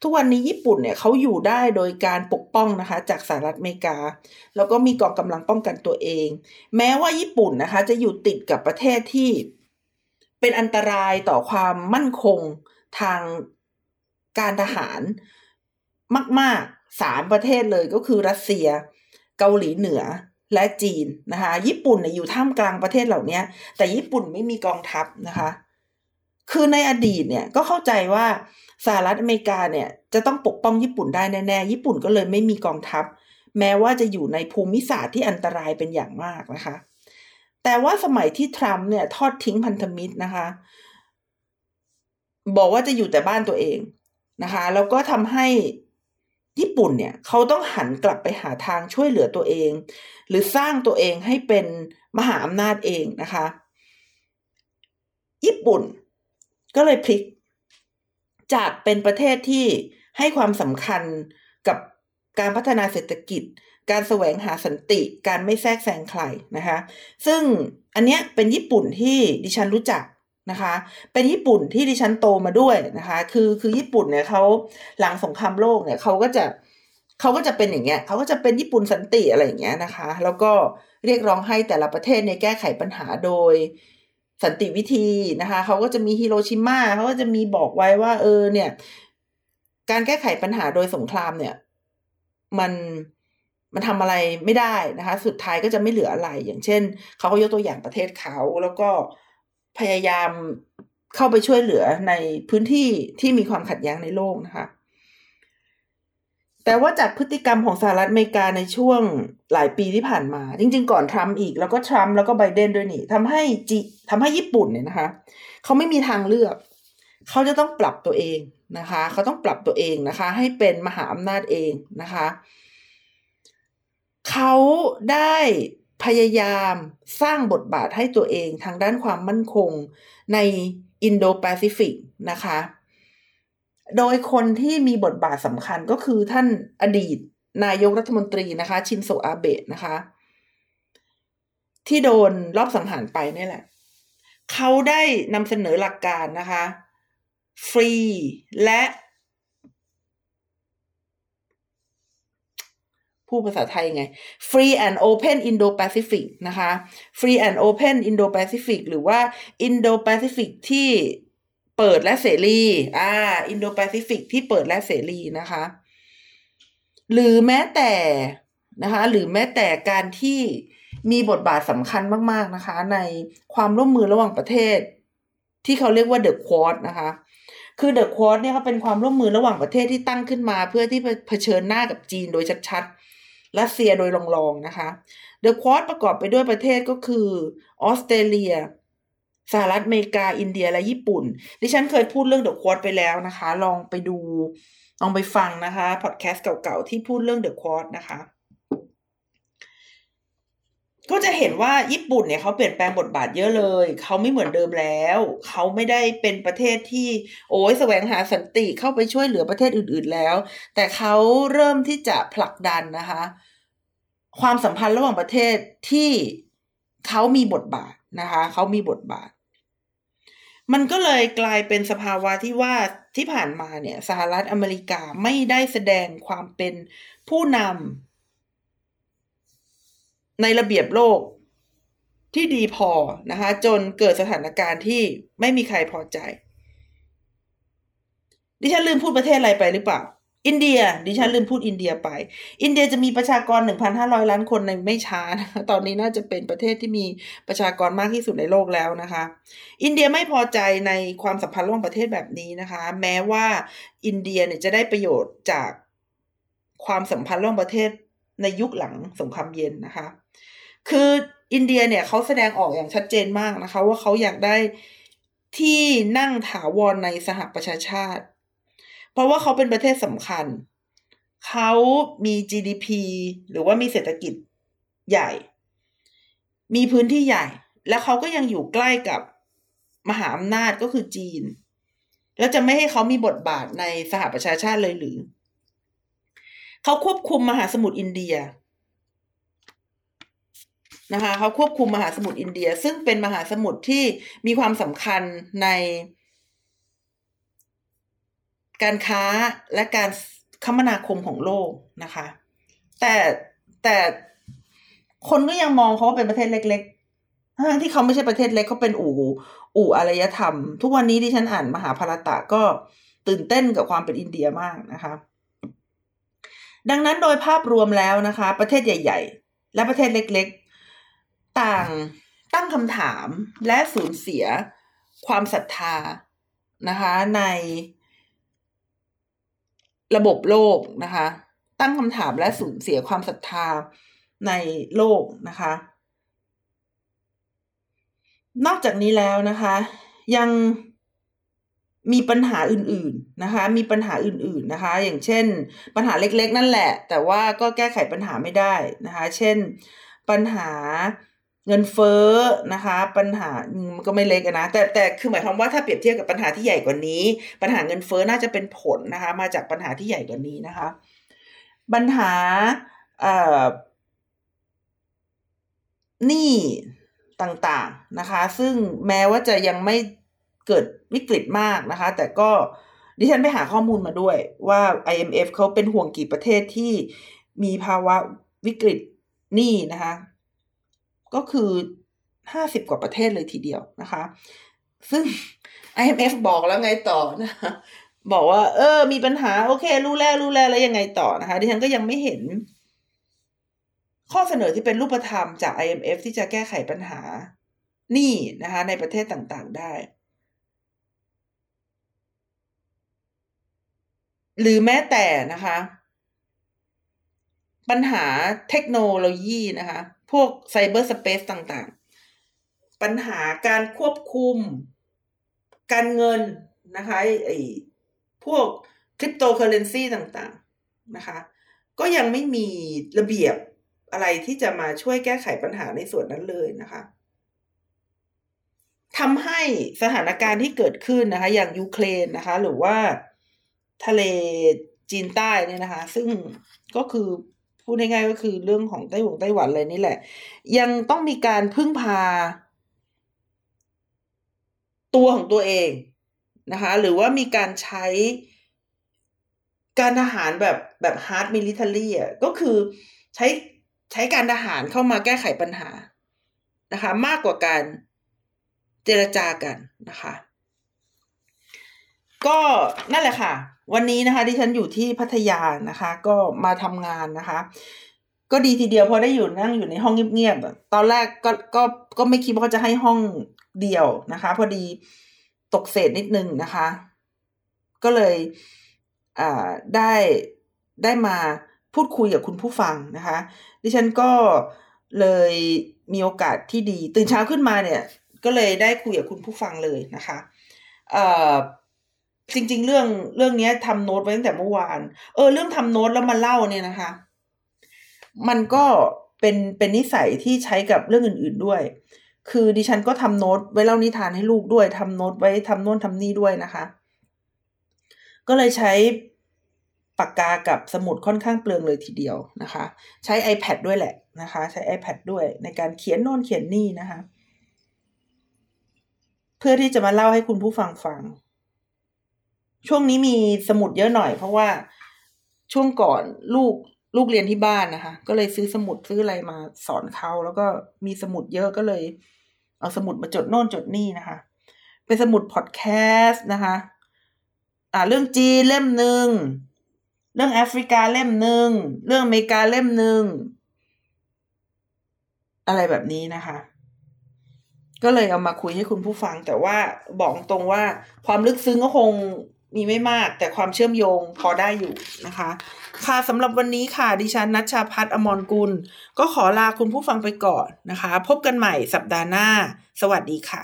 ทุกวันนี้ญี่ปุ่นเนี่ยเขาอยู่ได้โดยการปกป้องนะคะ จากสหรัฐอเมริกา แล้วก็มีกองกำลังป้องกันตัวเอง แม้ว่าญี่ปุ่นนะคะ จะอยู่ติดกับประเทศที่เป็นอันตรายต่อความมั่นคงทางการทหารมากๆสามประเทศเลยก็คือรัสเซีย เกาหลีเหนือและจีนนะคะ ญี่ปุ่นเนี่ยอยู่ท่ามกลางประเทศเหล่านี้แต่ญี่ปุ่นไม่มีกองทัพนะคะ คือในอดีตเนี่ยก็เข้าใจว่าสหรัฐอเมริกาเนี่ยจะต้องปกป้องญี่ปุ่นได้แน่ๆ ญี่ปุ่นก็เลยไม่มีกองทัพ แม้ว่าจะอยู่ในภูมิศาสตร์ที่อันตรายเป็นอย่างมากนะคะ แต่ว่าสมัยที่ทรัมป์เนี่ยทอดทิ้งพันธมิตรนะคะ บอกว่าจะอยู่แต่บ้านตัวเองนะคะ แล้วก็ทำให้ญี่ปุ่นเนี่ยเขาต้องหันกลับไปหาทางช่วยเหลือตัวเอง หรือสร้างตัวเองให้เป็นมหาอำนาจเองนะคะ ญี่ปุ่น ก็เลยพลิก จากเป็นประเทศที่ให้ความสำคัญกับการพัฒนาเศรษฐกิจ การแสวงหาสันติ การไม่แทรกแซงใครนะคะ ซึ่งอันเนี้ยเป็นญี่ปุ่นที่ดิฉันรู้จักนะคะ เป็นญี่ปุ่นที่ดิฉันโตมาด้วยนะคะ คือคือญี่ปุ่นเนี่ยเขาหลังสงครามโลกเนี่ยเขาก็จะเขาก็จะเป็นอย่างเงี้ยเขาก็จะเป็นญี่ปุ่นสันติอะไรอย่างเงี้ยนะคะ แล้วก็เรียกร้องให้แต่ละประเทศในแก้ไขปัญหาโดย สันติวิธีนะคะเขาก็จะมีฮิโรชิมาเขาก็จะมีบอกไว้ว่า เออเนี่ย การแก้ไขปัญหาโดยสงครามเนี่ย มันมันทำอะไรไม่ได้นะคะ สุดท้ายก็จะไม่เหลืออะไร อย่างเช่นเขาก็ยกตัวอย่างประเทศเขาแล้วก็พยายามเข้าไปช่วยเหลือในพื้นที่ที่มีความขัดแย้งในโลกนะคะ แต่ว่าจากพฤติกรรมของสหรัฐอเมริกาในช่วงหลายปีที่ผ่านมา จริง ๆ ก่อนทรัมป์อีกแล้วก็ทรัมป์แล้วก็ไบเดนด้วยนี่ทำให้จีทำให้ญี่ปุ่นเนี่ยนะคะ เขาไม่มีทางเลือก เขาจะต้องปรับตัวเองนะคะ เขาต้องปรับตัวเองนะคะ ให้เป็นมหาอำนาจเองนะคะ เขาได้พยายามสร้างบทบาทให้ตัวเองทางด้านความมั่นคงในอินโดแปซิฟิกนะคะ โดยคนที่มีบทบาทสำคัญก็คือท่านอดีตนายกรัฐมนตรีนะคะ ชินโซอาเบะนะคะ ที่โดนรอบสังหารไปนี่แหละ เขาได้นำเสนอหลักการนะคะ ฟรีและพูดภาษาไทยไง Free and Open Indo-Pacific นะคะ Free and Open Indo-Pacific หรือว่า Indo-Pacific ที่ เปิดและเสรี อ่า Indo-Pacific ที่เปิดและเสรีนะคะ หรือแม้แต่นะคะ หรือแม้แต่การที่มีบทบาทสำคัญมาก ๆนะคะ ในความร่วมมือระหว่างประเทศ ที่เขาเรียกว่า The Quad นะคะ คือ The Quad เนี่ยเขาเป็นความร่วมมือระหว่างประเทศที่ตั้งขึ้นมา เพื่อที่เผชิญหน้ากับจีนโดยชัดๆรัสเซียโดยรองๆนะคะเดอะควอดประกอบไปด้วยประเทศก็คือออสเตรเลีย สหรัฐอเมริกาอินเดียและญี่ปุ่น ดิฉันเคยพูดเรื่องเดอะควอดไปแล้วนะคะ ลองไปดูลองไปฟังนะคะพอดแคสต์เก่าๆ ที่พูดเรื่องเดอะควอดนะคะก็จะเห็นว่าญี่ปุ่นเนี่ยเขาเปลี่ยนแปลงบทบาทเยอะเลย เขาไม่เหมือนเดิมแล้ว เขาไม่ได้เป็นประเทศที่โอ้ยแสวงหาสันติเข้าไปช่วยเหลือประเทศอื่น ๆแล้ว แต่เขาเริ่มที่จะผลักดันนะคะ ความสัมพันธ์ระหว่างประเทศที่เขามีบทบาทนะคะ เขามีบทบาท มันก็เลยกลายเป็นสภาวะที่ว่าที่ผ่านมาเนี่ย สหรัฐอเมริกาไม่ได้แสดงความเป็นผู้นำในระเบียบโลกที่ดีพอนะคะ จนเกิดสถานการณ์ที่ไม่มีใครพอใจ ดิฉันลืมพูดประเทศอะไรไปหรือเปล่า อินเดีย ดิฉันลืมพูดอินเดียไป อินเดียจะมีประชากร 1,500 ล้านคนในไม่ช้านะตอนนี้น่าจะเป็นประเทศที่มีประชากรมากที่สุดในโลกแล้วนะคะ อินเดียไม่พอใจในความสัมพันธ์ระหว่างประเทศแบบนี้นะคะ แม้ว่าอินเดียเนี่ยจะได้ประโยชน์จากความสัมพันธ์ระหว่างประเทศในยุคหลังสงครามเย็นนะคะ คืออินเดียเนี่ยเขาแสดงออกอย่างชัดเจนมากนะคะ ว่าเขาอยากได้ที่นั่งถาวรในสหประชาชาติ เพราะว่าเขาเป็นประเทศสำคัญ เขามี GDP หรือว่ามีเศรษฐกิจใหญ่ มีพื้นที่ใหญ่ แล้วเขาก็ยังอยู่ใกล้กับมหาอำนาจก็คือจีน แล้วจะไม่ให้เขามีบทบาทในสหประชาชาติเลยหรือ เขาควบคุมมหาสมุทรอินเดียนะคะเขาควบคุมมหาสมุทรอินเดีย ซึ่งเป็นมหาสมุทรที่มีความสำคัญใน การค้าและการคมนาคมของโลกนะคะ แต่แต่คนก็ยังมองเขาว่าเป็นประเทศเล็กๆทั้งที่เขาไม่ใช่ประเทศเล็กเขาเป็นอู่อู่อารยธรรม ทุกวันนี้ที่ฉันอ่านมหาภารตะก็ตื่นเต้นกับความเป็นอินเดียมากนะคะ ดังนั้นโดยภาพรวมแล้วนะคะ ประเทศใหญ่ ๆ และประเทศเล็กๆ ต่างตั้งคำถามและสูญเสียความศรัทธานะคะใน ระบบโลกนะคะ ตั้งคำถามและสูญเสียความศรัทธาในโลกนะคะ นอกจากนี้แล้วนะคะ ยังมีปัญหาอื่นๆนะคะ มีปัญหาอื่นๆนะคะ อย่างเช่น ปัญหาเล็กๆ นั่นแหละ แต่ว่าก็แก้ไขปัญหาไม่ได้นะคะ เช่น ปัญหา เงินเฟ้อนะคะ ปัญหามันก็ไม่เล็กนะ แต่แต่คือหมายความว่าถ้าเปรียบเทียบกับปัญหาที่ใหญ่กว่านี้ ปัญหาเงินเฟ้อน่าจะเป็นผลนะคะ มาจากปัญหาที่ใหญ่กว่านี้นะคะ ปัญหาเอ่อหนี้ต่างๆนะคะ ซึ่งแม้ว่าจะยังไม่เกิดวิกฤตมากนะคะ แต่ก็ดิฉันไปหาข้อมูลมาด้วยว่า IMF เขาเป็นห่วงกี่ประเทศที่มีภาวะวิกฤตหนี้นะคะ ก็คือห้าสิบกว่าประเทศเลยทีเดียวนะคะ ซึ่ง IMF บอกแล้วไงต่อนะคะบอกว่า เออ มีปัญหา โอเค รู้แล้วรู้แล้วแล้วยังไงต่อนะคะ ดิฉันก็ยังไม่เห็น ข้อเสนอที่เป็นรูปธรรมจาก IMF ที่จะแก้ไขปัญหานี้นะคะ ในประเทศต่างๆได้ หรือแม้แต่นะคะ ปัญหาเทคโนโลยีนะคะพวกไซเบอร์สเปซต่างๆ ปัญหาการควบคุม การเงินนะคะไอ้พวกคริปโตเคอเรนซีต่างๆนะคะ ก็ยังไม่มีระเบียบอะไรที่จะมาช่วยแก้ไขปัญหาในส่วนนั้นเลยนะคะทำให้สถานการณ์ที่เกิดขึ้นนะคะ อย่างยูเครนนะคะ หรือว่าทะเลจีนใต้เนี่ยนะคะ ซึ่งก็คือ พูดง่ายๆก็คือเรื่องของไต้หวันไต้หวันเลยนี่แหละ ยังต้องมีการพึ่งพา ตัวของตัวเองนะคะ หรือว่ามีการใช้การทหารแบบแบบ hard military อะก็คือใช้ใช้การทหารเข้ามาแก้ไขปัญหานะคะ มากกว่าการเจรจากันนะคะ ก็นั่นแหละค่ะ วันนี้นะคะดิฉันอยู่ที่พัทยานะคะ ก็มาทำงานนะคะ ก็ดีทีเดียวพอได้อยู่นั่งอยู่ในห้องเงียบๆตอนแรกก็ก็ก็ไม่คิดว่าเขาจะให้ห้องเดียวนะคะ พอดีตกเศษนิดนึงนะคะ ก็เลยอ่าได้ได้มาพูดคุยกับคุณผู้ฟังนะคะ ดิฉันก็เลยมีโอกาสที่ดี ตื่นเช้าขึ้นมาเนี่ย ก็เลยได้คุยกับคุณผู้ฟังเลยนะคะ เอ่อ จริง ๆ เรื่องเรื่องนี้ทำโน้ตไว้ตั้งแต่เมื่อวาน เออ เรื่องทำโน้ตแล้วมาเล่าเนี่ยนะคะ มันก็เป็นเป็นนิสัยที่ใช้กับเรื่องอื่น ๆด้วย คือดิฉันก็ทำโน้ตไว้เล่านิทานให้ลูกด้วยทำโน้ตไว้ทำโน้นทำนี่ด้วยนะคะ ก็เลยใช้ปากกากับสมุดค่อนข้างเปลืองเลยทีเดียวนะคะ ใช้ iPad ด้วยแหละนะคะ ใช้ iPad ด้วยในการเขียนโน่นเขียนนี่นะคะ เพื่อที่จะมาเล่าให้คุณผู้ฟังฟัง ช่วงนี้มีสมุดเยอะหน่อย เพราะว่าช่วงก่อนลูกลูกเรียนที่บ้านนะคะ ก็เลยซื้อสมุดซื้ออะไรมาสอนเขาแล้วก็มีสมุดเยอะก็เลย เอาสมุดมาจดโน่นจดนี่นะคะ เป็นสมุดพอดแคสต์นะคะ อ่าเรื่องจีนเล่มหนึ่งเรื่องแอฟริกาเล่มหนึ่งเรื่องอเมริกาเล่มหนึ่งอะไรแบบนี้นะคะ ก็เลยเอามาคุยให้คุณผู้ฟัง แต่ว่าบอกตรงว่าความลึกซึ้งก็คง มีไม่มากแต่ความเชื่อมโยงพอได้อยู่นะคะ ค่ะสำหรับวันนี้ค่ะ ดิฉันนัชชาพัฒอมรกุล ก็ขอลาคุณผู้ฟังไปก่อนนะคะ พบกันใหม่สัปดาห์หน้า สวัสดีค่ะ